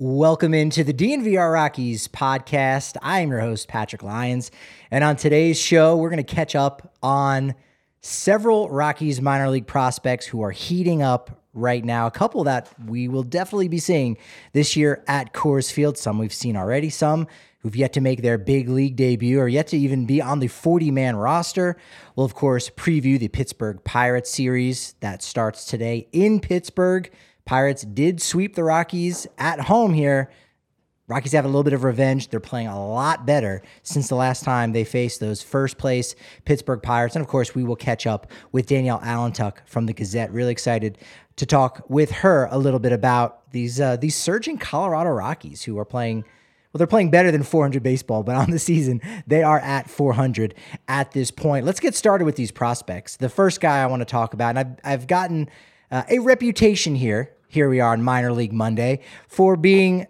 Welcome into the DNVR Rockies podcast. I am your host, Patrick Lyons. And on today's show, we're going to catch up on several Rockies minor league prospects who are heating up right now. A couple that we will definitely be seeing this year at Coors Field. Some we've seen already, some who've yet to make their big league debut or yet to even be on the 40 man roster. We'll, of course, preview the Pittsburgh Pirates series that starts today in Pittsburgh. Pirates did sweep the Rockies at home here. Rockies have a little bit of revenge. They're playing a lot better since the last time they faced those first place Pittsburgh Pirates. And of course, we will catch up with Danielle Allentuck from the Gazette. Really excited to talk with her a little bit about these uh, these surging Colorado Rockies who are playing. Well, they're playing better than 400 baseball, but on the season, they are at 400 at this point. Let's get started with these prospects. The first guy I want to talk about, and I've, I've gotten uh, a reputation here here we are on minor league Monday for being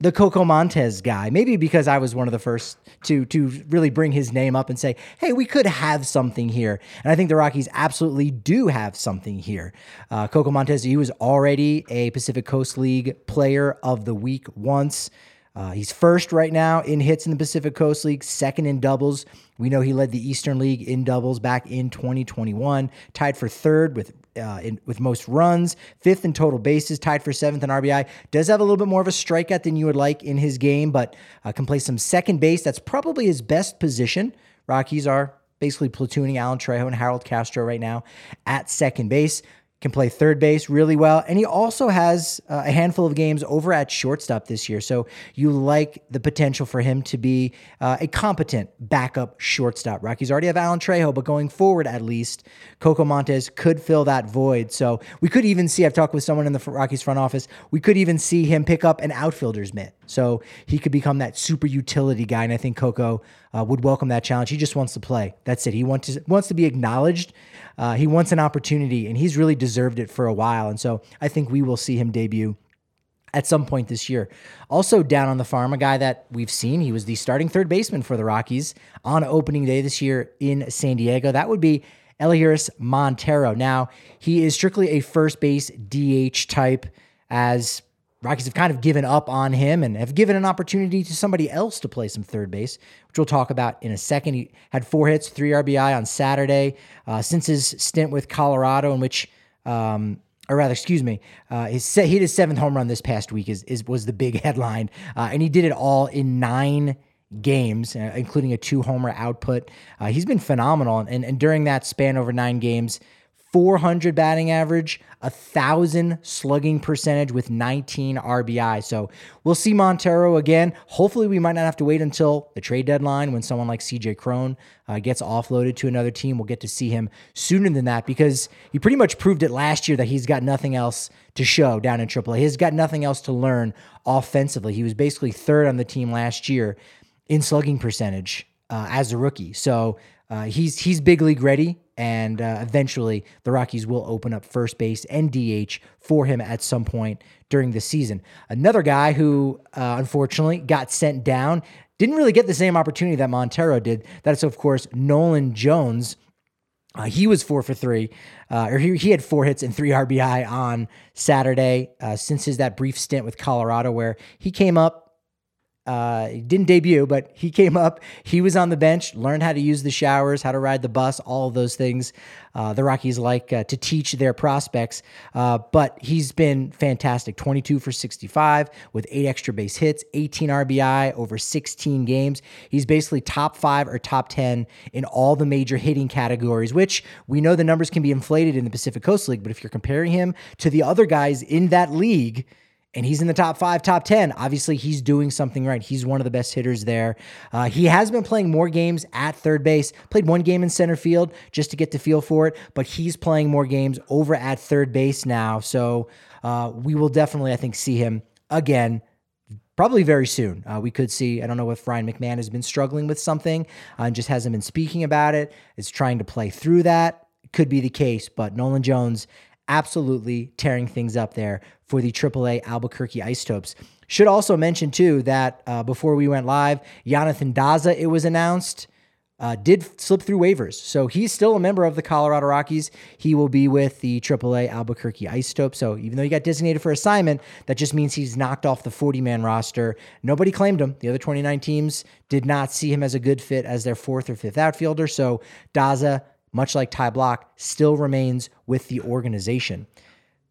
the Coco Montes guy. Maybe because I was one of the first to to really bring his name up and say, "Hey, we could have something here." And I think the Rockies absolutely do have something here. Uh, Coco Montes, he was already a Pacific Coast League Player of the Week once. Uh, he's first right now in hits in the Pacific Coast League, second in doubles. We know he led the Eastern League in doubles back in 2021, tied for third with uh, in, with most runs, fifth in total bases, tied for seventh in RBI. Does have a little bit more of a strikeout than you would like in his game, but uh, can play some second base. That's probably his best position. Rockies are basically platooning Alan Trejo and Harold Castro right now at second base can play third base really well. And he also has uh, a handful of games over at shortstop this year. So you like the potential for him to be uh, a competent backup shortstop. Rockies already have Alan Trejo, but going forward, at least, Coco Montes could fill that void. So we could even see, I've talked with someone in the Rockies front office, we could even see him pick up an outfielder's mitt. So he could become that super utility guy. And I think Coco uh, would welcome that challenge. He just wants to play. That's it. He wants to, wants to be acknowledged. Uh, he wants an opportunity, and he's really deserved it for a while. And so I think we will see him debut at some point this year. Also down on the farm, a guy that we've seen. He was the starting third baseman for the Rockies on opening day this year in San Diego. That would be Elehuris Montero. Now, he is strictly a first base DH type as Rockies have kind of given up on him and have given an opportunity to somebody else to play some third base, which we'll talk about in a second. He had four hits, three RBI on Saturday. Uh, since his stint with Colorado, in which, um, or rather, excuse me, uh, his he hit his seventh home run this past week is, is was the big headline, uh, and he did it all in nine games, uh, including a two homer output. Uh, he's been phenomenal, and and during that span over nine games. 400 batting average, a thousand slugging percentage with 19 RBI. So we'll see Montero again. Hopefully, we might not have to wait until the trade deadline when someone like CJ Cron uh, gets offloaded to another team. We'll get to see him sooner than that because he pretty much proved it last year that he's got nothing else to show down in AAA. He's got nothing else to learn offensively. He was basically third on the team last year in slugging percentage uh, as a rookie. So uh, he's he's big league ready and uh, eventually the Rockies will open up first base and DH for him at some point during the season. Another guy who uh, unfortunately got sent down didn't really get the same opportunity that Montero did. That's of course Nolan Jones. Uh, he was four for three, uh, or he, he had four hits and three RBI on Saturday uh, since his that brief stint with Colorado, where he came up uh, he didn't debut, but he came up. He was on the bench, learned how to use the showers, how to ride the bus, all of those things. Uh, the Rockies like uh, to teach their prospects, uh, but he's been fantastic 22 for 65 with eight extra base hits, 18 RBI over 16 games. He's basically top five or top 10 in all the major hitting categories, which we know the numbers can be inflated in the Pacific Coast League, but if you're comparing him to the other guys in that league, and he's in the top five, top 10. Obviously, he's doing something right. He's one of the best hitters there. Uh, he has been playing more games at third base, played one game in center field just to get the feel for it, but he's playing more games over at third base now. So uh, we will definitely, I think, see him again. Probably very soon. Uh, we could see. I don't know if Ryan McMahon has been struggling with something uh, and just hasn't been speaking about it. Is trying to play through that. Could be the case, but Nolan Jones absolutely tearing things up there for the AAA Albuquerque Isotopes. Should also mention too that uh, before we went live, Jonathan Daza, it was announced, uh, did slip through waivers. So he's still a member of the Colorado Rockies. He will be with the AAA Albuquerque Isotope. So even though he got designated for assignment, that just means he's knocked off the 40 man roster. Nobody claimed him. The other 29 teams did not see him as a good fit as their fourth or fifth outfielder. So Daza, much like Ty Blach, still remains with the organization.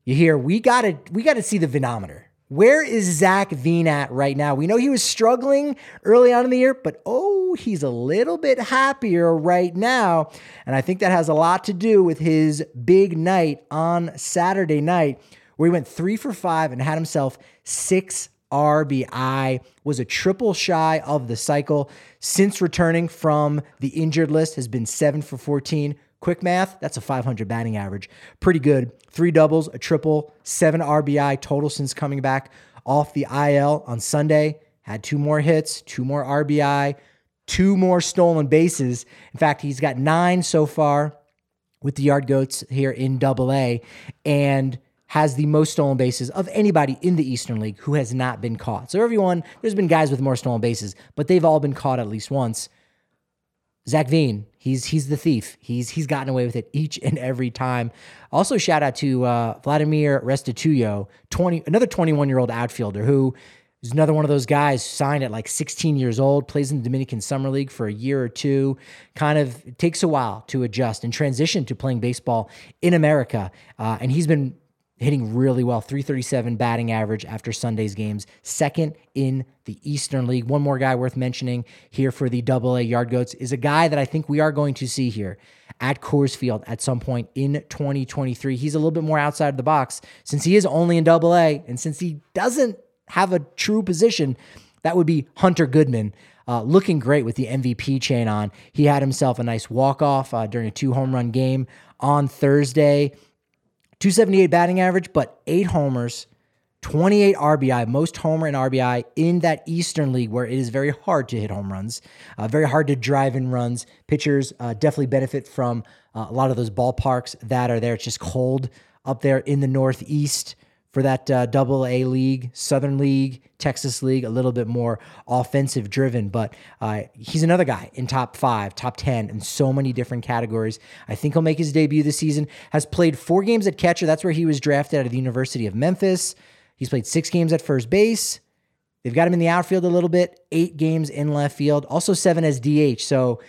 You hear we got to we got to see the venometer. Where is Zac Veen at right now? We know he was struggling early on in the year, but oh, he's a little bit happier right now. And I think that has a lot to do with his big night on Saturday night, where he went three for five and had himself six RBI, was a triple shy of the cycle. Since returning from the injured list, has been seven for 14 Quick math, that's a 500 batting average. Pretty good. Three doubles, a triple, seven RBI total since coming back off the IL on Sunday. Had two more hits, two more RBI, two more stolen bases. In fact, he's got nine so far with the Yard Goats here in Double A, and has the most stolen bases of anybody in the Eastern League who has not been caught. So everyone, there's been guys with more stolen bases, but they've all been caught at least once. Zac Veen, he's he's the thief. He's he's gotten away with it each and every time. Also, shout out to uh, Vladimir Restituyo, twenty another twenty one year old outfielder who is another one of those guys signed at like 16 years old, plays in the Dominican Summer League for a year or two. Kind of takes a while to adjust and transition to playing baseball in America. Uh, and he's been hitting really well 337 batting average after Sunday's games, second in the Eastern League. One more guy worth mentioning here for the double A Yard Goats is a guy that I think we are going to see here at Coors Field at some point in 2023. He's a little bit more outside of the box since he is only in double A and since he doesn't have a true position, that would be Hunter Goodman. Uh, looking great with the MVP chain on. He had himself a nice walk off uh, during a two home run game on Thursday. 278 batting average, but eight homers, 28 RBI, most homer and RBI in that Eastern League where it is very hard to hit home runs, uh, very hard to drive in runs. Pitchers uh, definitely benefit from uh, a lot of those ballparks that are there. It's just cold up there in the Northeast for that uh, double A league, Southern League, Texas League, a little bit more offensive driven. But uh, he's another guy in top five, top 10 in so many different categories. I think he'll make his debut this season. Has played four games at catcher. That's where he was drafted out of the University of Memphis. He's played six games at first base. They've got him in the outfield a little bit, eight games in left field, also seven as DH. So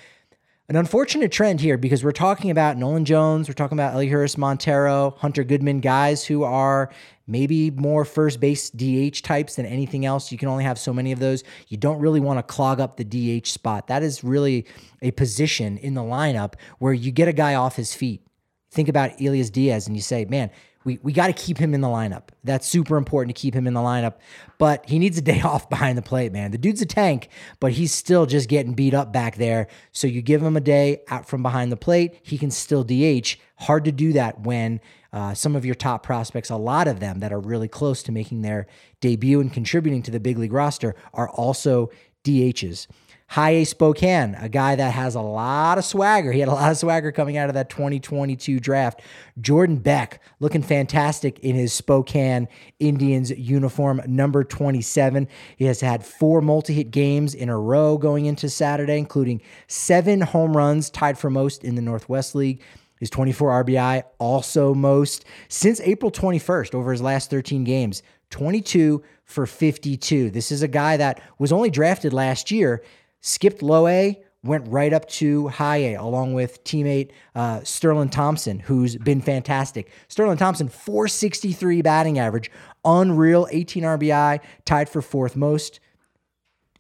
an unfortunate trend here because we're talking about Nolan Jones, we're talking about Elehuris Montero, Hunter Goodman, guys who are maybe more first base DH types than anything else. You can only have so many of those. You don't really want to clog up the DH spot. That is really a position in the lineup where you get a guy off his feet. Think about Elias Diaz and you say, man, we, we got to keep him in the lineup. That's super important to keep him in the lineup. But he needs a day off behind the plate, man. The dude's a tank, but he's still just getting beat up back there. So you give him a day out from behind the plate, he can still DH. Hard to do that when uh, some of your top prospects, a lot of them that are really close to making their debut and contributing to the big league roster, are also DHs. High A Spokane, a guy that has a lot of swagger. He had a lot of swagger coming out of that 2022 draft. Jordan Beck looking fantastic in his Spokane Indians uniform, number 27. He has had four multi hit games in a row going into Saturday, including seven home runs, tied for most in the Northwest League. His 24 RBI, also most since April 21st over his last 13 games. 22 for 52. This is a guy that was only drafted last year skipped low A, went right up to high A, along with teammate uh, Sterlin Thompson, who's been fantastic. Sterlin Thompson, 463 batting average, unreal, 18 RBI, tied for fourth most.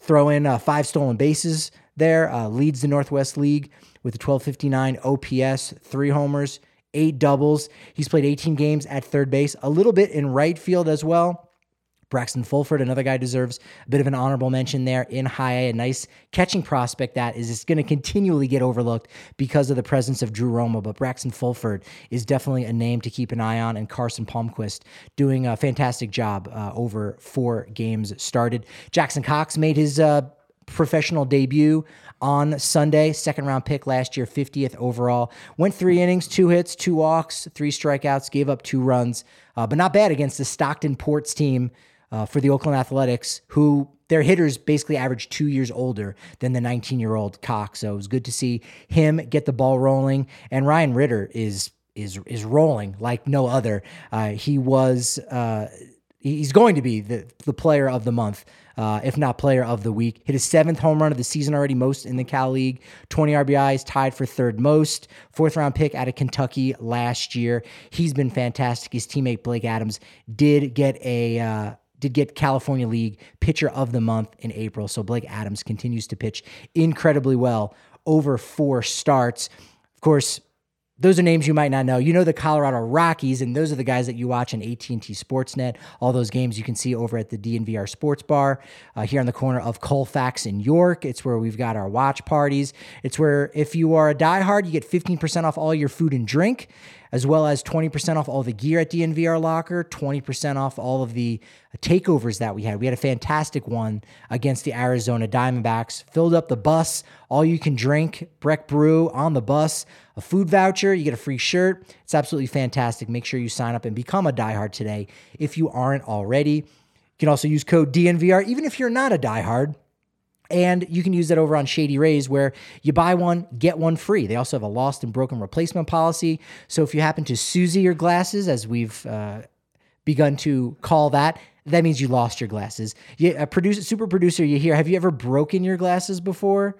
Throw in uh, five stolen bases there, uh, leads the Northwest League with a 1259 OPS, three homers, eight doubles. He's played 18 games at third base, a little bit in right field as well. Braxton Fulford, another guy deserves a bit of an honorable mention there in high A, a nice catching prospect that is just going to continually get overlooked because of the presence of Drew Romo. But Braxton Fulford is definitely a name to keep an eye on, and Carson Palmquist doing a fantastic job uh, over four games started. Jackson Cox made his uh, professional debut on Sunday, second round pick last year, 50th overall. Went three innings, two hits, two walks, three strikeouts, gave up two runs, uh, but not bad against the Stockton Ports team uh, for the Oakland Athletics, who their hitters basically average two years older than the 19 year old Cox. So it was good to see him get the ball rolling. And Ryan Ritter is is is rolling like no other. Uh, he was uh, he's going to be the the player of the month. Uh, if not player of the week. Hit his seventh home run of the season already, most in the Cal League. 20 RBIs, tied for third most. Fourth round pick out of Kentucky last year. He's been fantastic. His teammate Blake Adams did get a uh, did get California League Pitcher of the Month in April. So Blake Adams continues to pitch incredibly well over four starts. Of course, those are names you might not know. You know the Colorado Rockies, and those are the guys that you watch on AT&T Sportsnet. All those games you can see over at the DNVR Sports Bar uh, here on the corner of Colfax and York. It's where we've got our watch parties. It's where if you are a diehard, you get 15% off all your food and drink as well as 20% off all the gear at DNVR Locker, 20% off all of the uh, takeovers that we had. We had a fantastic one against the Arizona Diamondbacks. Filled up the bus, all you can drink, Breck Brew on the bus, a food voucher, you get a free shirt. It's absolutely fantastic. Make sure you sign up and become a diehard today if you aren't already. You can also use code DNVR even if you're not a diehard. And you can use that over on Shady Rays where you buy one, get one free. They also have a lost and broken replacement policy. So if you happen to Susie your glasses, as we've uh, begun to call that, that means you lost your glasses. You, a producer, super producer, you hear, have you ever broken your glasses before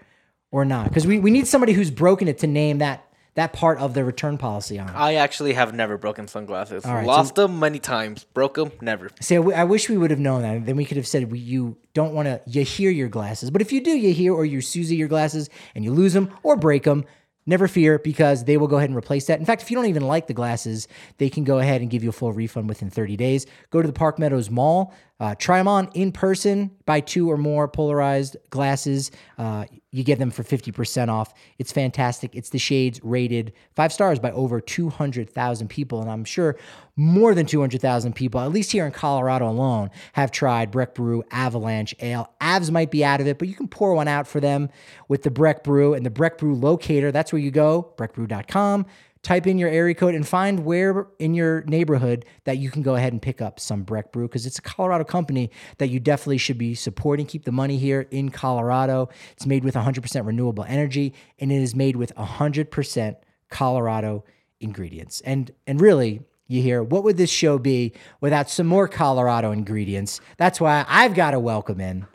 or not? Because we, we need somebody who's broken it to name that that part of the return policy on. I actually have never broken sunglasses. Right, Lost so, them many times. Broke them never. See, I wish we would have known that. Then we could have said we, you don't want to you hear your glasses. But if you do, you hear or you Susie your glasses and you lose them or break them, Never fear because they will go ahead and replace that. In fact, if you don't even like the glasses, they can go ahead and give you a full refund within 30 days. Go to the Park Meadows Mall, uh, try them on in person, buy two or more polarized glasses. Uh, you get them for 50% off. It's fantastic. It's the Shades rated five stars by over 200,000 people. And I'm sure more than 200,000 people, at least here in Colorado alone, have tried Breck Brew Avalanche Ale. Avs might be out of it, but you can pour one out for them with the Breck Brew and the Breck Brew locator. That's where you go, breckbrew.com type in your area code and find where in your neighborhood that you can go ahead and pick up some Breck Brew because it's a Colorado company that you definitely should be supporting. Keep the money here in Colorado. It's made with 100% renewable energy and it is made with 100% Colorado ingredients. And and really, you hear, what would this show be without some more Colorado ingredients? That's why I've got to welcome in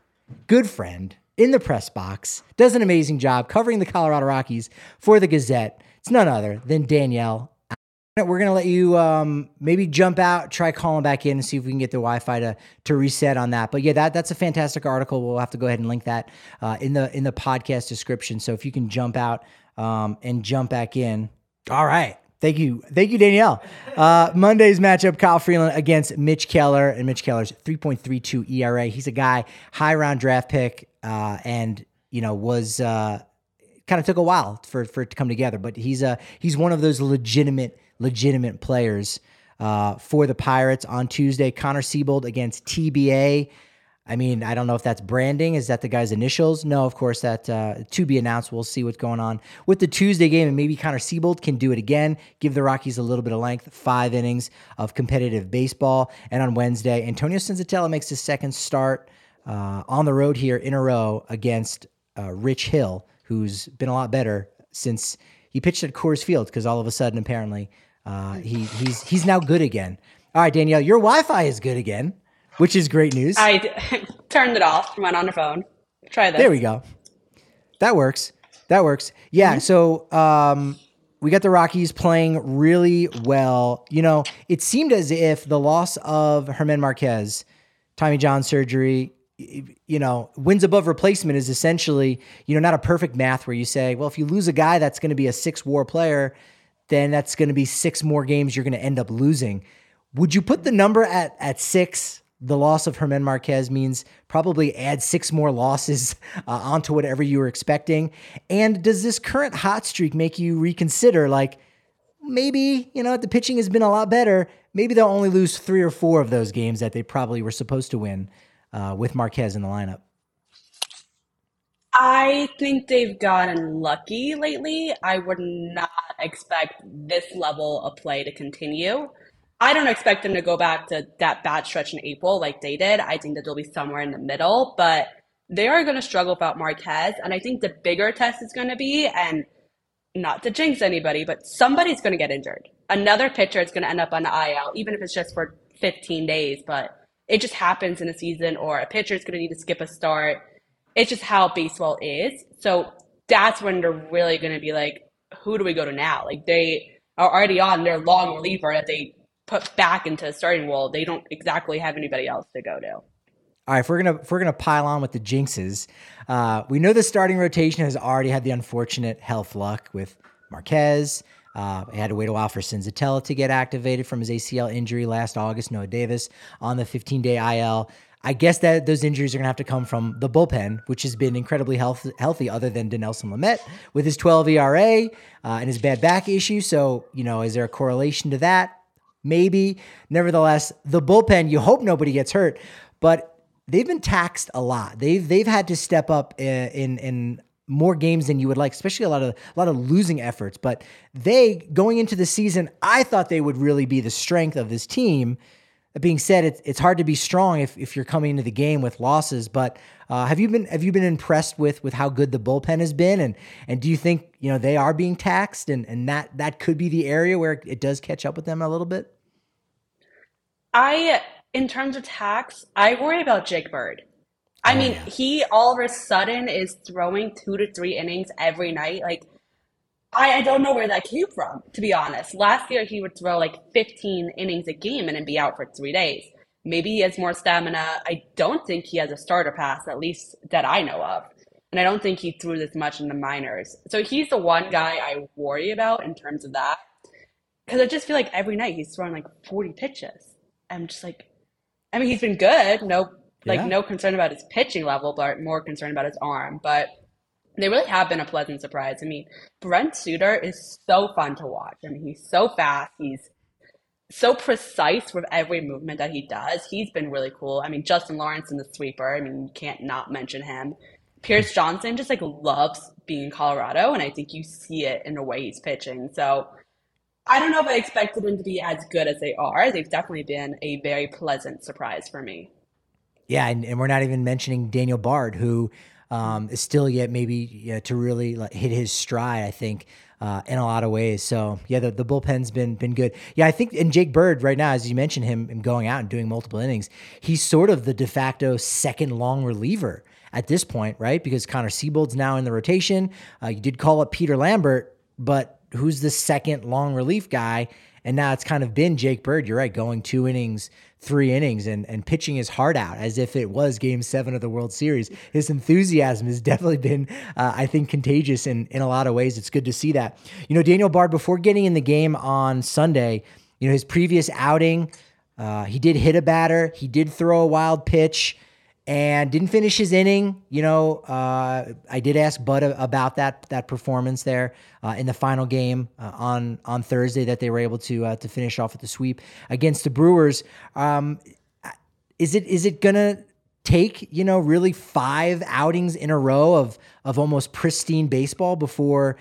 good friend in the press box, does an amazing job covering the Colorado Rockies for the Gazette it's none other than Danielle. We're gonna let you um, maybe jump out, try calling back in, and see if we can get the Wi-Fi to to reset on that. But yeah, that that's a fantastic article. We'll have to go ahead and link that uh, in the in the podcast description. So if you can jump out um, and jump back in, all right. Thank you. Thank you, Danielle. Uh, Monday's matchup Kyle Freeland against Mitch Keller. And Mitch Keller's 3.32 ERA. He's a guy, high round draft pick, uh, and, you know, was uh, kind of took a while for for it to come together. But he's a he's one of those legitimate legitimate players uh, for the Pirates on Tuesday. Connor Seabold against TBA. I mean, I don't know if that's branding. Is that the guy's initials? No, of course, that uh, to be announced. We'll see what's going on with the Tuesday game, and maybe Connor Seabold can do it again, give the Rockies a little bit of length, five innings of competitive baseball. And on Wednesday, Antonio Senzatela makes his second start uh, on the road here in a row against uh, Rich Hill, who's been a lot better since he pitched at Coors Field because all of a sudden apparently uh, he he's he's now good again. All right, Danielle, your Wi-Fi is good again, which is great news. I turned it off. Went on your phone. Try this. There we go. That works. That works. Yeah. Mm-hmm. So um, we got the Rockies playing really well. You know, it seemed as if the loss of Germán Marquez, Tommy John surgery, you know, wins above replacement is essentially, you know, not a perfect math where you say, well, if you lose a guy that's going to be a six WAR player, then that's going to be six more games you're going to end up losing. Would you put the number at at six? The loss of Germán Marquez means probably add six more losses uh, onto whatever you were expecting. And does this current hot streak make you reconsider, like, maybe, you know, the pitching has been a lot better. Maybe they'll only lose three or four of those games that they probably were supposed to win uh, with Marquez in the lineup? I think they've gotten lucky lately. I would not expect this level of play to continue. I don't expect them to go back to that bad stretch in April like they did. I think that they'll be somewhere in the middle, but they are going to struggle without Marquez. And I think the bigger test is going to be, and not to jinx anybody, but somebody's going to get injured. Another pitcher is going to end up on the IL, even if it's just for 15 days. But it just happens in a season, or a pitcher is going to need to skip a start. It's just how baseball is. So that's when they're really going to be like, who do we go to now? Like they are already on their long reliever that they put back into the starting role. They don't exactly have anybody else to go to. All right, if we're gonna if we're gonna pile on with the jinxes, uh, we know the starting rotation has already had the unfortunate health luck with Marquez. Uh, he had to wait a while for Senzatela to get activated from his ACL injury last August. Noah Davis on the 15 day IL. I guess that those injuries are going to have to come from the bullpen, which has been incredibly health, healthy, other than Dinelson Lamet with his 12 ERA uh, and his bad back issue. So, you know, is there a correlation to that? Maybe. Nevertheless, the bullpen, you hope nobody gets hurt, but they've been taxed a lot. They've they've had to step up in in, in more games than you would like, especially a lot of a lot of losing efforts. But they going into the season, I thought they would really be the strength of this team. That being said, it's it's hard to be strong if, if you're coming into the game with losses. But uh, have you been have you been impressed with with how good the bullpen has been, and and do you think you know they are being taxed, and and that that could be the area where it does catch up with them a little bit? I, in terms of tax, I worry about Jake Bird. I oh, mean, yeah. he all of a sudden is throwing two to three innings every night. Like I, I don't know where that came from, to be honest. Last year, he would throw like 15 innings a game and then be out for three days. Maybe he has more stamina. I don't think he has a starter pass, at least that I know of. And I don't think he threw this much in the minors. So he's the one guy I worry about in terms of that. Because I just feel like every night he's throwing like 40 pitches. I'm just like, I mean, he's been good. No, like yeah. no concern about his pitching level, but more concerned about his arm. But they really have been a pleasant surprise. I mean, Brent Suter is so fun to watch. I mean, he's so fast. He's so precise with every movement that he does. He's been really cool. I mean, Justin Lawrence in the sweeper. I mean, you can't not mention him. Pierce Johnson just like loves being in Colorado, and I think you see it in the way he's pitching. So I don't know if I expected them to be as good as they are. They've definitely been a very pleasant surprise for me. Yeah, and, and we're not even mentioning Daniel Bard, who um, is still yet maybe to really like, hit his stride. I think uh, in a lot of ways. So yeah, the, the bullpen's been been good. Yeah, I think and Jake Bird right now, as you mentioned him, going out and doing multiple innings, he's sort of the de facto second long reliever at this point, right? Because Connor Seabold's now in the rotation. Uh, you did call up Peter Lambert, but who's the second long relief guy? And now it's kind of been Jake Bird. You're right, going two innings, three innings, and and pitching his heart out as if it was Game Seven of the World Series. His enthusiasm has definitely been, uh, I think, contagious in in a lot of ways. It's good to see that. You know, Daniel Bard before getting in the game on Sunday, you know, his previous outing, uh, he did hit a batter, he did throw a wild pitch and didn't finish his inning. You know, uh, I did ask Bud about that that performance there uh, in the final game uh, on on Thursday that they were able to uh, to finish off with the sweep against the Brewers. Um, is it is it gonna take you know really five outings in a row of of almost pristine baseball before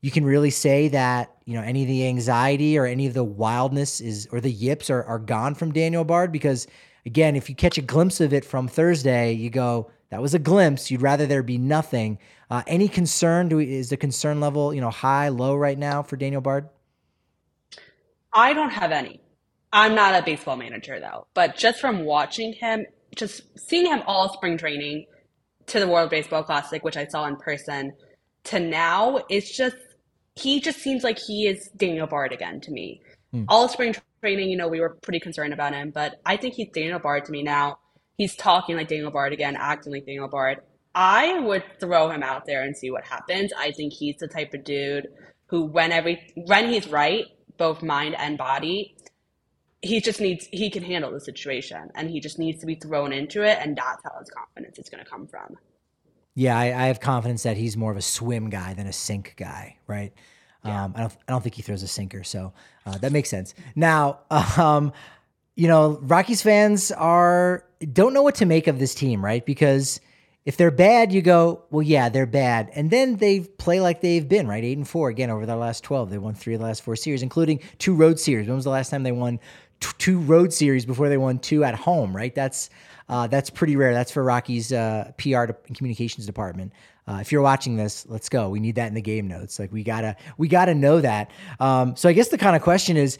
you can really say that you know any of the anxiety or any of the wildness is or the yips are, are gone from Daniel Bard because again, if you catch a glimpse of it from Thursday, you go, that was a glimpse. You'd rather there be nothing. Uh, any concern? Do we, is the concern level, you know, high, low right now for Daniel Bard? I don't have any. I'm not a baseball manager though, but just from watching him, just seeing him all spring training to the World Baseball Classic, which I saw in person, to now, it's just he just seems like he is Daniel Bard again to me. Mm. All spring training, you know, we were pretty concerned about him, but I think he's Daniel Bard to me now. He's talking like Daniel Bard again, acting like Daniel Bard. I would throw him out there and see what happens. I think he's the type of dude who, when every when he's right, both mind and body, he just needs he can handle the situation, and he just needs to be thrown into it, and that's how his confidence is going to come from. Yeah, I, I have confidence that he's more of a swim guy than a sink guy, right? Yeah. Um, I don't I don't think he throws a sinker, so uh, that makes sense. Now, um, you know, Rockies fans are don't know what to make of this team, right? Because if they're bad, you go, well, yeah, they're bad, and then they play like they've been, right? Eight and four again over their last twelve. They won three of the last four series, including two road series. When was the last time they won t- two road series before they won two at home, right? That's uh, that's pretty rare. That's for Rocky's uh, PR and communications department. Uh, if you're watching this, let's go. We need that in the game notes. Like we gotta we gotta know that. Um, so I guess the kind of question is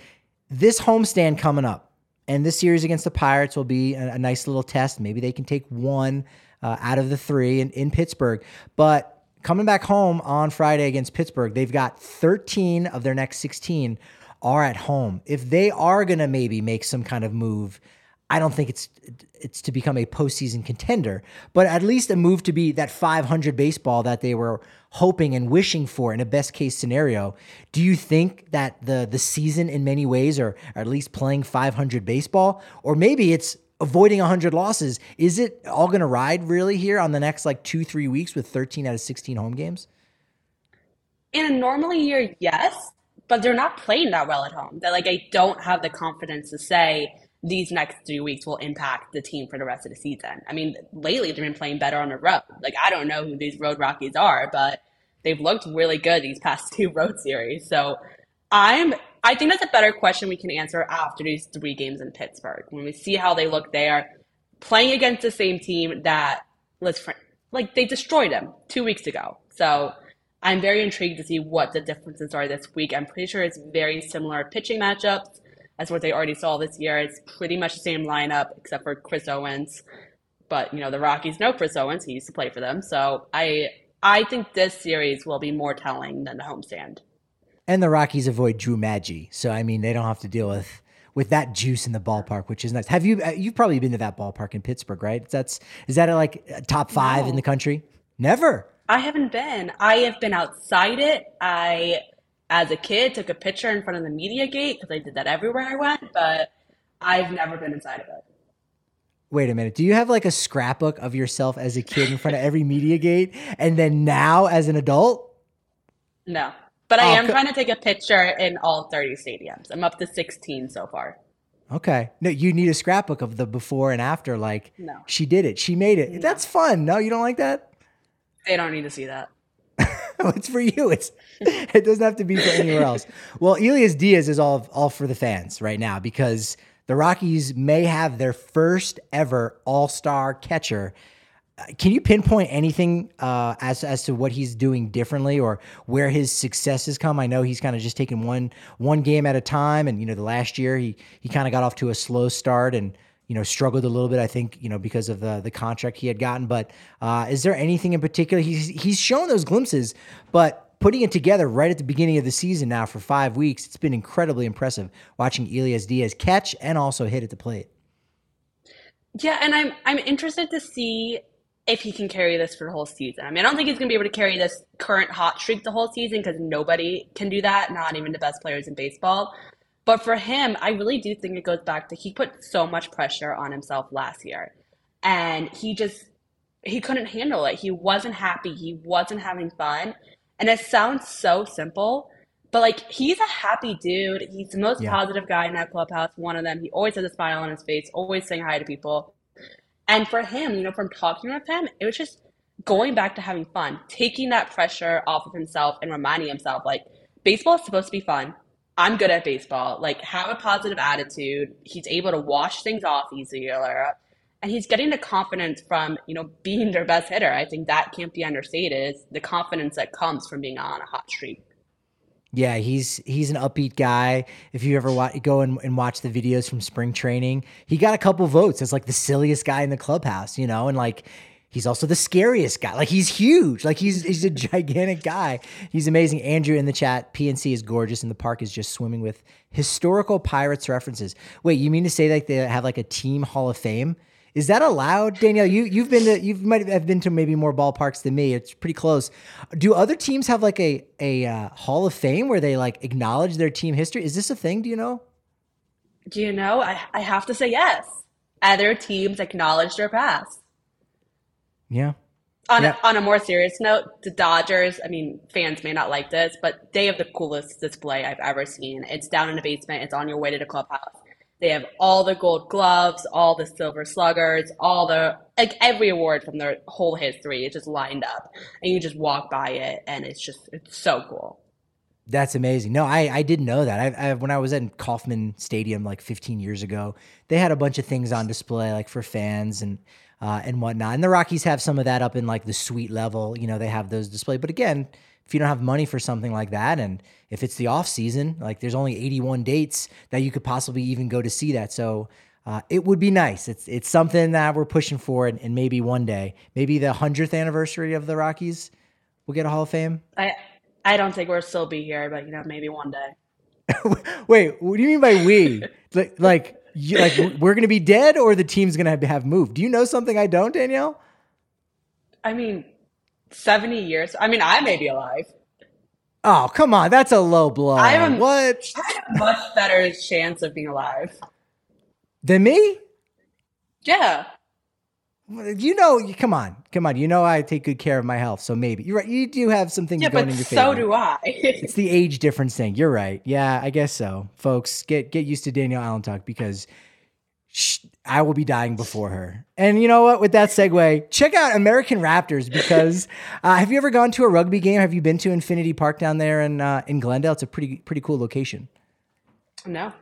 this homestand coming up, and this series against the Pirates will be a, a nice little test. Maybe they can take one uh, out of the three in, in Pittsburgh, but coming back home on Friday against Pittsburgh, they've got 13 of their next 16 are at home. If they are going to maybe make some kind of move, I don't think it's it's to become a postseason contender, but at least a move to be that 500 baseball that they were hoping and wishing for in a best case scenario. Do you think that the the season in many ways or, are at least playing 500 baseball, or maybe it's avoiding 100 losses? Is it all going to ride really here on the next like two three weeks with 13 out of 16 home games? In a normal year, yes, but they're not playing that well at home. That like I don't have the confidence to say these next three weeks will impact the team for the rest of the season. I mean, lately they've been playing better on the road. Like I don't know who these road Rockies are, but they've looked really good these past two road series. So I'm I think that's a better question we can answer after these three games in Pittsburgh when we see how they look there, playing against the same team that let's like they destroyed them two weeks ago. So I'm very intrigued to see what the differences are this week. I'm pretty sure it's very similar pitching matchups as what they already saw this year. It's pretty much the same lineup except for Chris Owings. But you know the Rockies know Chris Owings; he used to play for them. So I I think this series will be more telling than the homestand. And the Rockies avoid Drew Maggi, so I mean they don't have to deal with with that juice in the ballpark, which is nice. Have you uh, you've probably been to that ballpark in Pittsburgh, right? That's is that like top five no. in the country? Never. I haven't been. I have been outside it. I, as a kid, took a picture in front of the media gate because I did that everywhere I went, but I've never been inside of it. Wait a minute. Do you have like a scrapbook of yourself as a kid in front of every media gate and then now as an adult? No. But I oh, am trying to take a picture in all 30 stadiums. I'm up to 16 so far. Okay. No, you need a scrapbook of the before and after. Like, no. she did it. She made it. No. That's fun. No, you don't like that? They don't need to see that. it's for you. It's it doesn't have to be for anywhere else. Well, Elias Diaz is all all for the fans right now because the Rockies may have their first ever All Star catcher. Uh, can you pinpoint anything uh, as as to what he's doing differently or where his successes come? I know he's kind of just taking one one game at a time, and you know the last year he he kind of got off to a slow start and you know, struggled a little bit. I think you know because of the the contract he had gotten. But uh, is there anything in particular? He's he's shown those glimpses, but putting it together right at the beginning of the season now for five weeks, it's been incredibly impressive watching Elias Diaz catch and also hit at the plate. Yeah, and I'm I'm interested to see if he can carry this for the whole season. I mean, I don't think he's going to be able to carry this current hot streak the whole season because nobody can do that, not even the best players in baseball. But for him, I really do think it goes back to he put so much pressure on himself last year. And he just he couldn't handle it. He wasn't happy. He wasn't having fun. And it sounds so simple, but like he's a happy dude. He's the most yeah. positive guy in that clubhouse, one of them. He always has a smile on his face, always saying hi to people. And for him, you know, from talking with him, it was just going back to having fun, taking that pressure off of himself and reminding himself like baseball is supposed to be fun. I'm good at baseball. Like, have a positive attitude. He's able to wash things off easier. And he's getting the confidence from, you know, being their best hitter. I think that can't be understated. The confidence that comes from being on a hot streak. Yeah, he's he's an upbeat guy. If you ever wa- go and, and watch the videos from spring training, he got a couple votes as like the silliest guy in the clubhouse, you know, and like He's also the scariest guy. Like he's huge. Like he's he's a gigantic guy. He's amazing. Andrew in the chat, PNC is gorgeous and the park is just swimming with historical pirates references. Wait, you mean to say like they have like a team hall of fame? Is that allowed, Danielle? You you've been to you might have been to maybe more ballparks than me. It's pretty close. Do other teams have like a a uh, hall of fame where they like acknowledge their team history? Is this a thing? Do you know? Do you know? I I have to say yes. Other teams acknowledge their past. Yeah. On, yeah. A, on a more serious note, the Dodgers, I mean, fans may not like this, but they have the coolest display I've ever seen. It's down in the basement, it's on your way to the clubhouse. They have all the gold gloves, all the silver sluggers, all the, like every award from their whole history. It's just lined up. And you just walk by it, and it's just, it's so cool. That's amazing. No, I, I didn't know that. I, I, when I was at Kauffman Stadium like 15 years ago, they had a bunch of things on display like for fans and uh, and whatnot. And the Rockies have some of that up in like the suite level. You know, they have those displayed. But again, if you don't have money for something like that, and if it's the off season, like there's only 81 dates that you could possibly even go to see that. So uh, it would be nice. It's it's something that we're pushing for, and, and maybe one day, maybe the hundredth anniversary of the Rockies, we'll get a Hall of Fame. I I don't think we'll still be here, but you know, maybe one day. Wait, what do you mean by we? like, like, you, like we're gonna be dead, or the team's gonna have, have moved? Do you know something I don't, Danielle? I mean, seventy years. I mean, I may be alive. Oh, come on, that's a low blow. I have a, what? I have a much better chance of being alive than me. Yeah. You know, come on, come on. You know, I take good care of my health, so maybe you're right. You do have some things yeah, going in your favor. so do I. it's the age difference thing. You're right. Yeah, I guess so, folks. Get get used to Danielle Allentuck because I will be dying before her. And you know what? With that segue, check out American Raptors because uh, have you ever gone to a rugby game? Have you been to Infinity Park down there in uh, in Glendale? It's a pretty pretty cool location. No.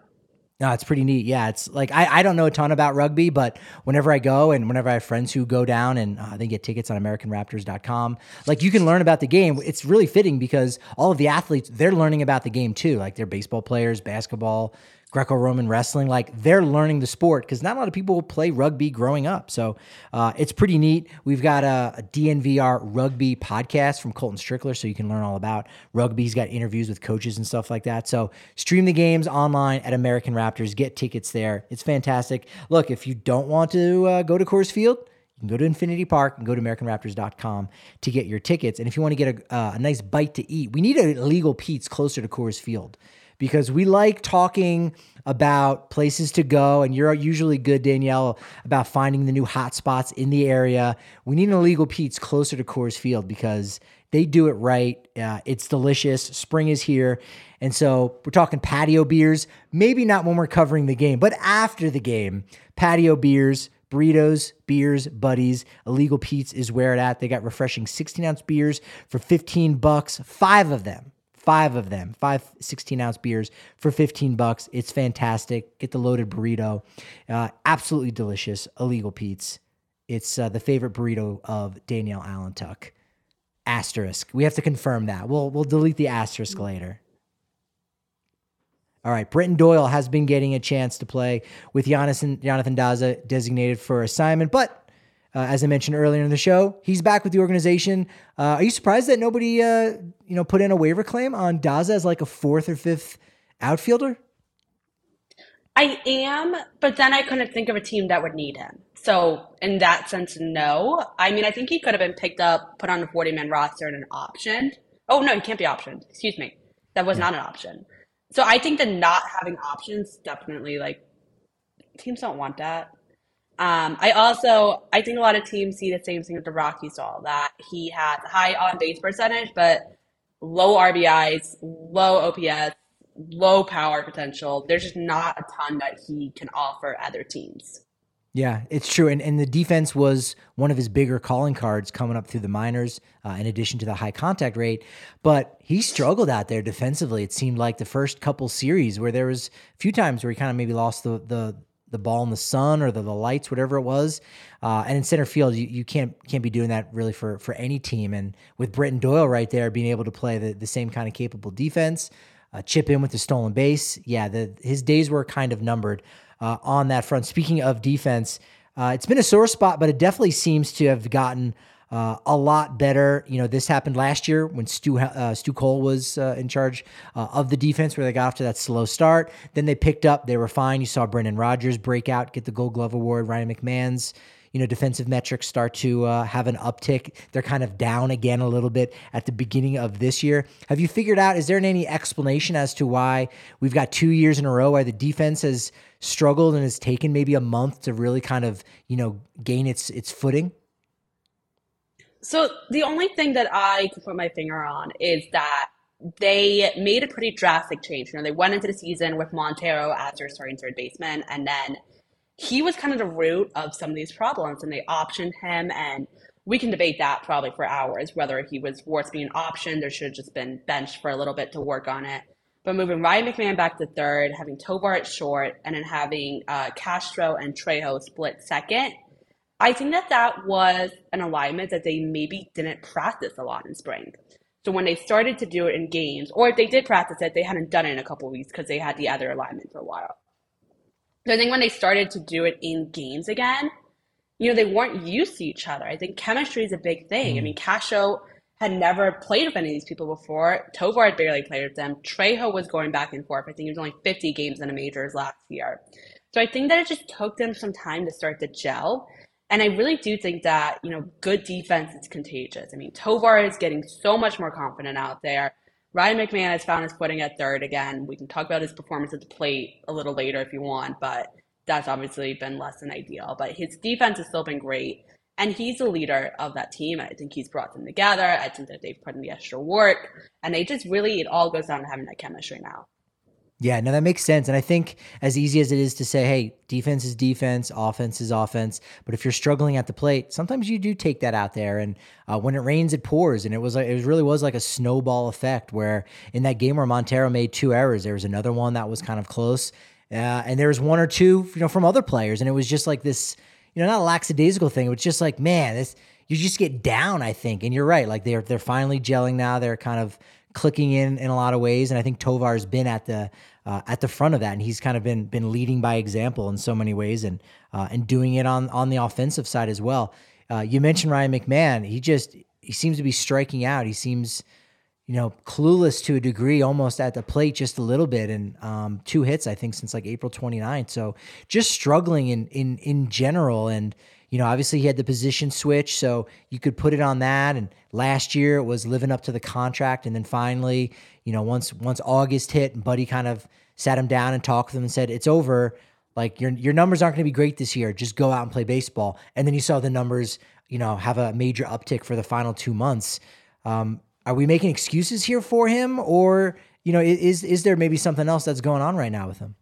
No, it's pretty neat. Yeah, it's like I, I don't know a ton about rugby, but whenever I go and whenever I have friends who go down and uh, they get tickets on AmericanRaptors.com, like you can learn about the game. It's really fitting because all of the athletes they're learning about the game too. Like they're baseball players, basketball, Greco-Roman wrestling, like they're learning the sport because not a lot of people play rugby growing up. So uh, it's pretty neat. We've got a, a, DNVR rugby podcast from Colton Strickler, so you can learn all about rugby. He's got interviews with coaches and stuff like that. So stream the games online at American Raptors. Get tickets there. It's fantastic. Look, if you don't want to uh, go to Coors Field, you can go to Infinity Park and go to AmericanRaptors.com to get your tickets. And if you want to get a, uh, a nice bite to eat, we need a legal Pete's closer to Coors Field because we like talking about places to go. And you're usually good, Danielle, about finding the new hot spots in the area. We need an illegal Pete's closer to Coors Field because they do it right. Uh, it's delicious. Spring is here. And so we're talking patio beers, maybe not when we're covering the game, but after the game, patio beers, burritos, beers, buddies. Illegal Pete's is where it at. They got refreshing 16 ounce beers for 15 bucks, five of them five of them, five 16 ounce beers for 15 bucks. It's fantastic. Get the loaded burrito. Uh, absolutely delicious. Illegal Pete's. It's uh, the favorite burrito of Danielle Allentuck. Asterisk. We have to confirm that. We'll we'll delete the asterisk later. All right, Brenton Doyle has been getting a chance to play with Jonathan, Jonathan Daza designated for assignment, but uh, as I mentioned earlier in the show, he's back with the organization. Uh, are you surprised that nobody, uh, you know, put in a waiver claim on Daza as like a fourth or fifth outfielder? I am, but then I couldn't think of a team that would need him. So in that sense, no. I mean, I think he could have been picked up, put on a 40 man roster and an option. Oh no, he can't be optioned. Excuse me. That was yeah. not an option. So I think that not having options definitely like teams don't want that. Um, I also I think a lot of teams see the same thing with the Rockies saw that he has high on base percentage, but low RBIs, low OPS, low power potential. There's just not a ton that he can offer other teams. Yeah, it's true. And, and the defense was one of his bigger calling cards coming up through the minors, uh, in addition to the high contact rate. But he struggled out there defensively. It seemed like the first couple series where there was a few times where he kind of maybe lost the, the, the ball in the sun or the, the lights, whatever it was. Uh, and in center field, you, you can't can't be doing that really for for any team. And with Brenton Doyle right there, being able to play the, the same kind of capable defense, uh, chip in with the stolen base, yeah, the, his days were kind of numbered uh, on that front. Speaking of defense, uh, it's been a sore spot, but it definitely seems to have gotten uh, a lot better. You know, this happened last year when Stu uh, Stu Cole was uh, in charge uh, of the defense, where they got off to that slow start. Then they picked up; they were fine. You saw Brendan Rodgers break out, get the Gold Glove award. Ryan McMahon's you know defensive metrics start to uh, have an uptick. They're kind of down again a little bit at the beginning of this year. Have you figured out? Is there any explanation as to why we've got two years in a row where the defense has struggled and has taken maybe a month to really kind of you know gain its its footing? So the only thing that I can put my finger on is that they made a pretty drastic change. You know, they went into the season with Montero as their starting third baseman, and then he was kind of the root of some of these problems, and they optioned him. And we can debate that probably for hours, whether he was worth being optioned or should have just been benched for a little bit to work on it. But moving Ryan McMahon back to third, having Tovar at short, and then having uh, Castro and Trejo split second, I think that that was an alignment that they maybe didn't practice a lot in spring. So when they started to do it in games, or if they did practice it, they hadn't done it in a couple weeks because they had the other alignment for a while. So I think when they started to do it in games again, you know, they weren't used to each other. I think chemistry is a big thing. Mm. I mean, Castro had never played with any of these people before. Tovar had barely played with them. Trejo was going back and forth. I think he was only 50 games in the majors last year. So I think that it just took them some time to start to gel. And I really do think that, you know, good defense is contagious. I mean, Tovar is getting so much more confident out there. Ryan McMahon has found his footing at third again. We can talk about his performance at the plate a little later if you want, but that's obviously been less than ideal. But his defense has still been great. And he's the leader of that team. I think he's brought them together. I think that they've put in the extra work. And they just really, it all goes down to having that chemistry now. Yeah, no, that makes sense. And I think as easy as it is to say, hey, defense is defense, offense is offense. But if you're struggling at the plate, sometimes you do take that out there. And uh, when it rains, it pours. And it was like, it really was like a snowball effect where in that game where Montero made two errors, there was another one that was kind of close. Uh, and there was one or two, you know, from other players. And it was just like this, you know, not a lackadaisical thing. It was just like, man, this, you just get down, I think. And you're right. Like they're, they're finally gelling now. They're kind of, clicking in in a lot of ways. And I think Tovar's been at the uh, at the front of that, and he's kind of been been leading by example in so many ways, and uh, and doing it on on the offensive side as well. Uh, you mentioned Ryan McMahon. He just he seems to be striking out. He seems you know clueless to a degree, almost at the plate just a little bit, and um, two hits I think since like April 29th. So just struggling in in in general and you know, obviously he had the position switch, so you could put it on that. And last year it was living up to the contract, and then finally, you know, once once August hit, and Buddy kind of sat him down and talked with him and said, "It's over. Like your your numbers aren't going to be great this year. Just go out and play baseball." And then you saw the numbers, you know, have a major uptick for the final two months. Um, are we making excuses here for him, or you know, is is there maybe something else that's going on right now with him?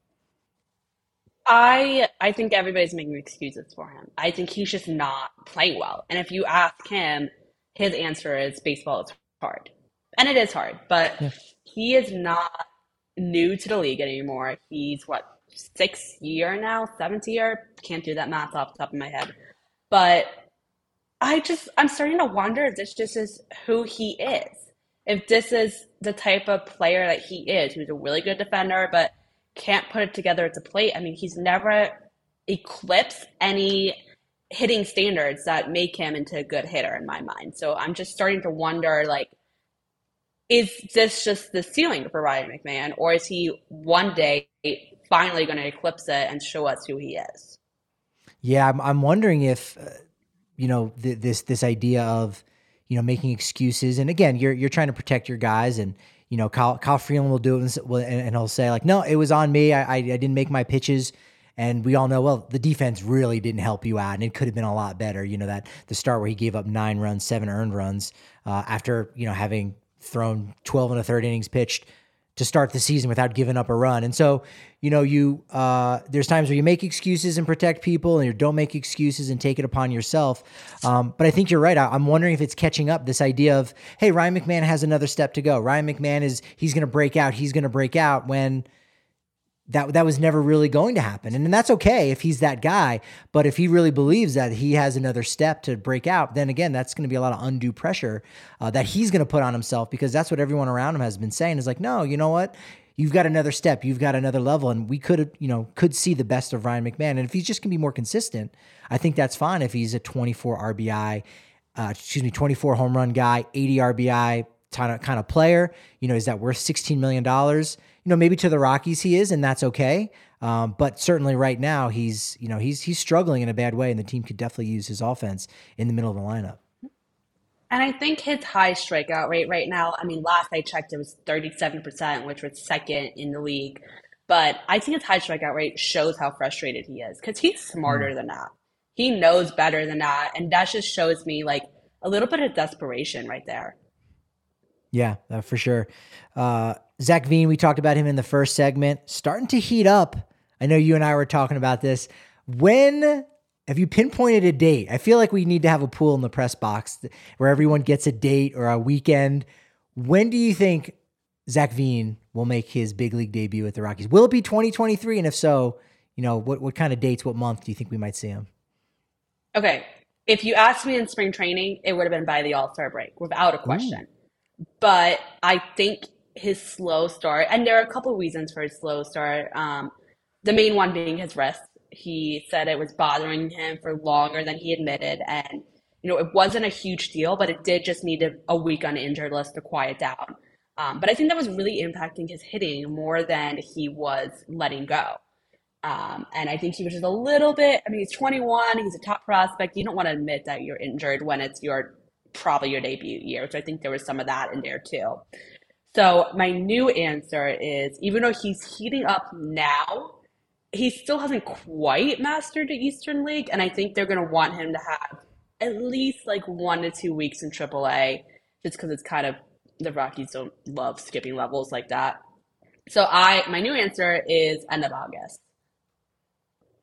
I I think everybody's making excuses for him. I think he's just not playing well. And if you ask him, his answer is baseball is hard. And it is hard, but yeah. he is not new to the league anymore. He's what, sixth year now, seventh year? Can't do that math off the top of my head. But I just I'm starting to wonder if this just is who he is. If this is the type of player that he is, who's a really good defender, but can't put it together at the plate. I mean, he's never eclipsed any hitting standards that make him into a good hitter in my mind. So I'm just starting to wonder like is this just the ceiling for Ryan McMahon or is he one day finally going to eclipse it and show us who he is? Yeah, I'm I'm wondering if uh, you know th- this this idea of you know making excuses and again you're you're trying to protect your guys and you know, Kyle, Kyle Freeland will do it and, and he'll say like, no, it was on me. I, I, I didn't make my pitches. And we all know, well, the defense really didn't help you out, and it could have been a lot better. You know that the start where he gave up nine runs, seven earned runs, uh, after you know having thrown twelve and a third innings pitched to start the season without giving up a run. And so, you know, you uh, there's times where you make excuses and protect people, and you don't make excuses and take it upon yourself. Um, but I think you're right. I, am wondering if it's catching up. This idea of hey, Ryan McMahon has another step to go. Ryan McMahon is he's going to break out. He's going to break out when that that was never really going to happen. And, and that's okay if he's that guy. But if he really believes that he has another step to break out, then again, that's going to be a lot of undue pressure uh, that he's going to put on himself because that's what everyone around him has been saying is like, no, you know what? You've got another step. You've got another level, and we could, you know, could see the best of Ryan McMahon. And if he's just going to be more consistent, I think that's fine. If he's a 24 RBI, uh, excuse me, 24 home run guy, 80 RBI kind of kind of player, you know, is that worth 16 million dollars? You know, maybe to the Rockies he is, and that's okay. Um, but certainly right now he's, you know, he's he's struggling in a bad way, and the team could definitely use his offense in the middle of the lineup. And I think his high strikeout rate right now, I mean, last I checked, it was 37%, which was second in the league. But I think his high strikeout rate shows how frustrated he is because he's smarter mm. than that. He knows better than that. And that just shows me like a little bit of desperation right there. Yeah, uh, for sure. Uh, Zac Veen, we talked about him in the first segment, starting to heat up. I know you and I were talking about this. When have you pinpointed a date? I feel like we need to have a pool in the press box where everyone gets a date or a weekend. When do you think Zac Veen will make his big league debut at the Rockies? Will it be 2023? And if so, you know, what, what kind of dates, what month do you think we might see him? Okay. If you asked me in spring training, it would have been by the All Star break without a question. Ooh. But I think his slow start, and there are a couple reasons for his slow start. Um, the main one being his rest. He said it was bothering him for longer than he admitted, and you know it wasn't a huge deal, but it did just need a, a week on injured list to quiet down. Um, but I think that was really impacting his hitting more than he was letting go. Um, and I think he was just a little bit. I mean, he's 21. He's a top prospect. You don't want to admit that you're injured when it's your probably your debut year. So I think there was some of that in there too. So my new answer is even though he's heating up now, he still hasn't quite mastered the Eastern League, and I think they're going to want him to have at least like one to two weeks in AAA, just because it's kind of the Rockies don't love skipping levels like that. So I my new answer is end of August.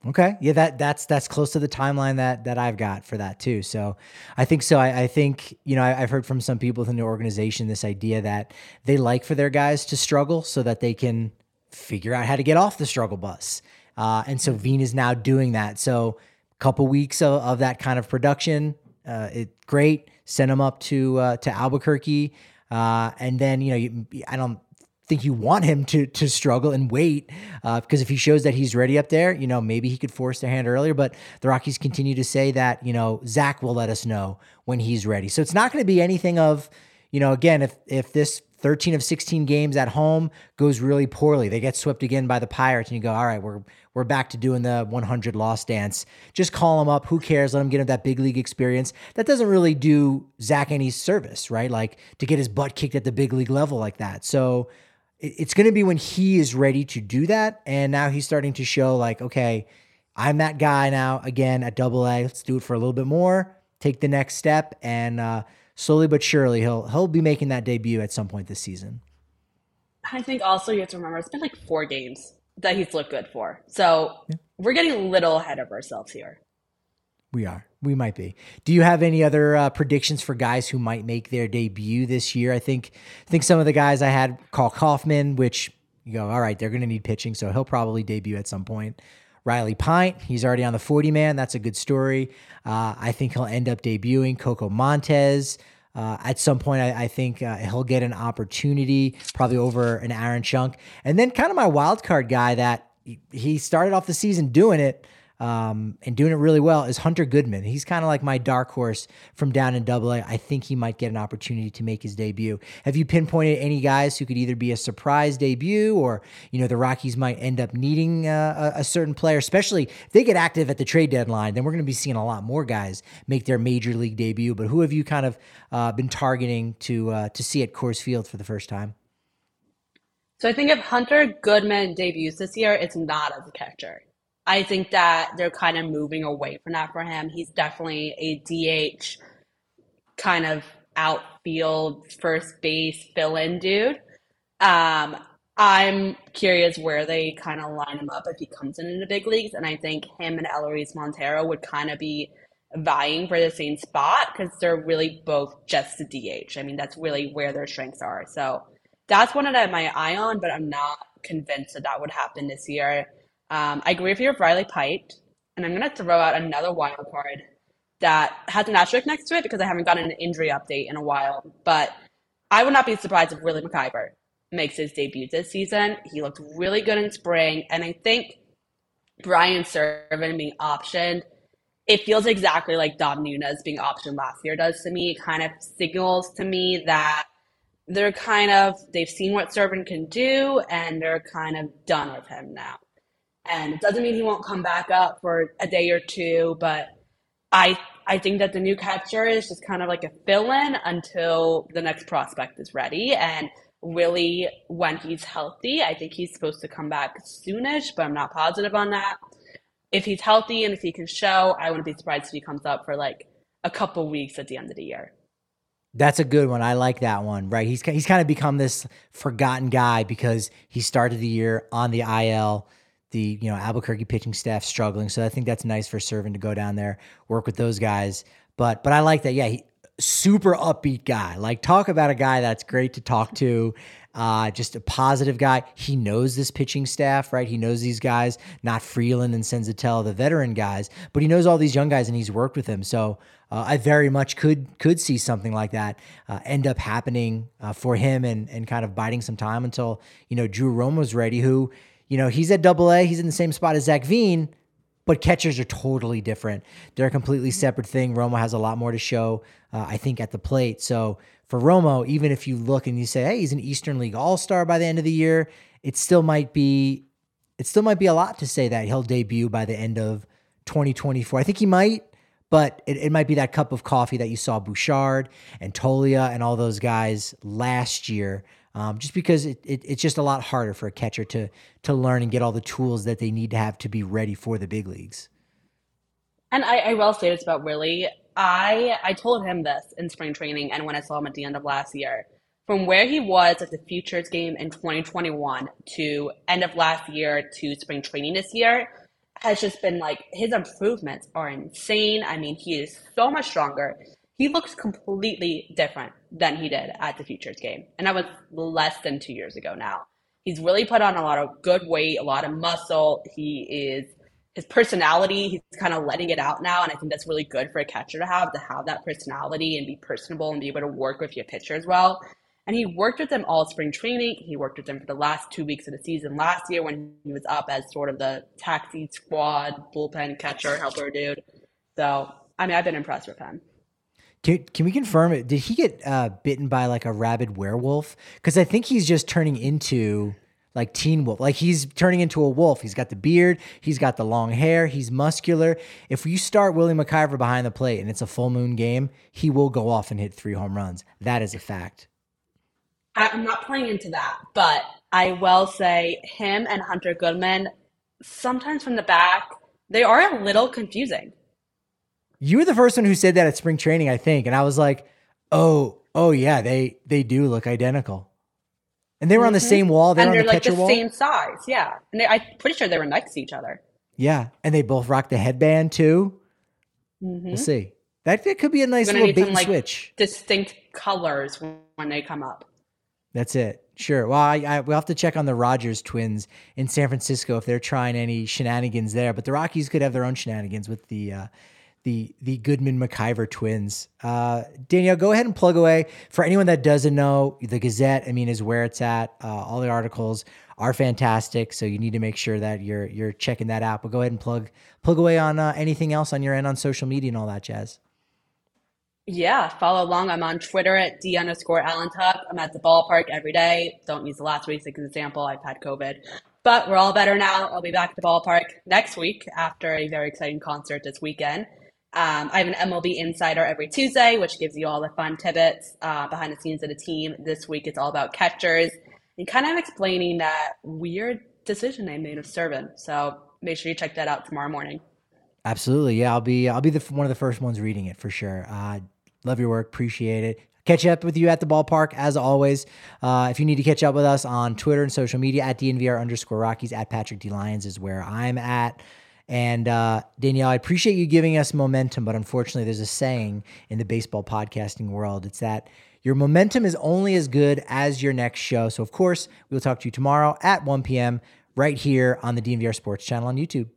Okay, yeah, that that's that's close to the timeline that that I've got for that too. So, I think so. I, I think you know I, have heard from some people within the organization this idea that they like for their guys to struggle so that they can figure out how to get off the struggle bus. Uh, and so Veen is now doing that. So, a couple weeks of, of that kind of production, uh, it great. Send them up to uh, to Albuquerque, uh, and then you know you, I don't think you want him to to struggle and wait because uh, if he shows that he's ready up there, you know maybe he could force their hand earlier. But the Rockies continue to say that you know Zac will let us know when he's ready. So it's not going to be anything of you know again if if this 13 of 16 games at home goes really poorly, they get swept again by the Pirates, and you go all right we're we're back to doing the 100 loss dance. Just call him up. Who cares? Let him get him that big league experience. That doesn't really do Zac any service, right? Like to get his butt kicked at the big league level like that. So it's going to be when he is ready to do that. And now he's starting to show, like, okay, I'm that guy now again at double A. Let's do it for a little bit more, take the next step. And uh, slowly but surely, he'll, he'll be making that debut at some point this season. I think also you have to remember it's been like four games that he's looked good for. So yeah. we're getting a little ahead of ourselves here. We are. We might be. Do you have any other uh, predictions for guys who might make their debut this year? I think I think some of the guys I had Karl Kauffmann, which you go, all right, they're going to need pitching, so he'll probably debut at some point. Riley Pint, he's already on the 40 man. That's a good story. Uh, I think he'll end up debuting. Coco Montes. Uh, at some point, I, I think uh, he'll get an opportunity, probably over an Aaron Schunk. And then, kind of my wild card guy that he started off the season doing it um, and doing it really well is Hunter Goodman. He's kind of like my dark horse from down in Double A. I think he might get an opportunity to make his debut. Have you pinpointed any guys who could either be a surprise debut or you know the Rockies might end up needing uh, a, certain player, especially if they get active at the trade deadline? Then we're going to be seeing a lot more guys make their major league debut. But who have you kind of uh, been targeting to uh, to see at Coors Field for the first time? So I think if Hunter Goodman debuts this year, it's not as a catcher. I think that they're kind of moving away from that for him. He's definitely a DH kind of outfield first base fill in dude. Um, I'm curious where they kind of line him up if he comes in in the big leagues. And I think him and Elehuris Montero would kind of be vying for the same spot because they're really both just the DH. I mean, that's really where their strengths are. So that's one that I have my eye on, but I'm not convinced that that would happen this year. Um, I agree with you with Riley Pint, and I'm going to throw out another wild card that has an asterisk next to it because I haven't gotten an injury update in a while. But I would not be surprised if Willie MacIver makes his debut this season. He looked really good in spring, and I think Brian Serven being optioned, it feels exactly like Dom Nunez being optioned last year does to me. It kind of signals to me that they're kind of they've seen what Serven can do, and they're kind of done with him now. And it doesn't mean he won't come back up for a day or two, but I I think that the new catcher is just kind of like a fill-in until the next prospect is ready. And really, when he's healthy, I think he's supposed to come back soonish, but I'm not positive on that. If he's healthy and if he can show, I wouldn't be surprised if he comes up for like a couple weeks at the end of the year. That's a good one. I like that one. Right? He's he's kind of become this forgotten guy because he started the year on the IL the you know Albuquerque pitching staff struggling. So I think that's nice for Serven to go down there, work with those guys. But but I like that. Yeah, he, super upbeat guy. Like talk about a guy that's great to talk to. Uh, just a positive guy. He knows this pitching staff, right? He knows these guys, not Freeland and Senzatela, the veteran guys, but he knows all these young guys and he's worked with them. So uh, I very much could could see something like that uh, end up happening uh, for him and and kind of biding some time until you know Drew Romo's ready. Who you know he's at Double A, he's in the same spot as Zac Veen, but catchers are totally different. They're a completely separate thing. Romo has a lot more to show, uh, I think, at the plate. So for Romo, even if you look and you say, hey, he's an Eastern League All Star by the end of the year, it still might be, it still might be a lot to say that he'll debut by the end of 2024. I think he might, but it, it might be that cup of coffee that you saw Bouchard and Toglia and all those guys last year. Um, just because it, it, it's just a lot harder for a catcher to to learn and get all the tools that they need to have to be ready for the big leagues. And I, I will say this about Willie. I I told him this in spring training and when I saw him at the end of last year. From where he was at the futures game in 2021 to end of last year to spring training this year has just been like his improvements are insane. I mean, he is so much stronger. He looks completely different than he did at the futures game. And that was less than two years ago now. He's really put on a lot of good weight, a lot of muscle. He is his personality, he's kind of letting it out now. And I think that's really good for a catcher to have, to have that personality and be personable and be able to work with your pitcher as well. And he worked with them all spring training. He worked with them for the last two weeks of the season last year when he was up as sort of the taxi squad bullpen catcher helper dude. So, I mean, I've been impressed with him. Can, can we confirm it? Did he get uh, bitten by like a rabid werewolf? Because I think he's just turning into like Teen Wolf. Like he's turning into a wolf. He's got the beard, he's got the long hair, he's muscular. If you start Willie MacIver behind the plate and it's a full moon game, he will go off and hit three home runs. That is a fact. I'm not playing into that, but I will say him and Hunter Goodman, sometimes from the back, they are a little confusing. You were the first one who said that at spring training, I think, and I was like, "Oh, oh yeah, they they do look identical." And they were mm-hmm. on the mm-hmm. same wall. They're, and they're the like the wall. same size. Yeah. And they, I'm pretty sure they were next to each other. Yeah. And they both rock the headband too. Mm-hmm. We'll see. That, that could be a nice little bait some, and like, switch. Distinct colors when they come up. That's it. Sure. Well, I, I, we'll have to check on the Rogers twins in San Francisco if they're trying any shenanigans there. But the Rockies could have their own shenanigans with the uh, the the Goodman MacIver twins. Uh, Danielle, go ahead and plug away. For anyone that doesn't know, the Gazette, I mean, is where it's at. Uh, all the articles are fantastic, so you need to make sure that you're you're checking that out. But go ahead and plug plug away on uh, anything else on your end on social media and all that jazz. Yeah, follow along. I'm on Twitter at D underscore Allentuck. I'm at the ballpark every day. Don't use the last week as an example. I've had COVID. But we're all better now. I'll be back at the ballpark next week after a very exciting concert this weekend. Um, I have an MLB Insider every Tuesday, which gives you all the fun tidbits uh, behind the scenes of the team. This week, it's all about catchers and kind of explaining that weird decision they made of Serven. So make sure you check that out tomorrow morning. Absolutely, yeah. I'll be I'll be the one of the first ones reading it for sure. Uh, love your work, appreciate it. Catch up with you at the ballpark as always. Uh, if you need to catch up with us on Twitter and social media at DNVR underscore Rockies at Patrick D Lyons is where I'm at. And uh, Danielle, I appreciate you giving us momentum, but unfortunately, there's a saying in the baseball podcasting world. It's that your momentum is only as good as your next show. So, of course, we'll talk to you tomorrow at 1 p.m. right here on the DNVR Sports channel on YouTube.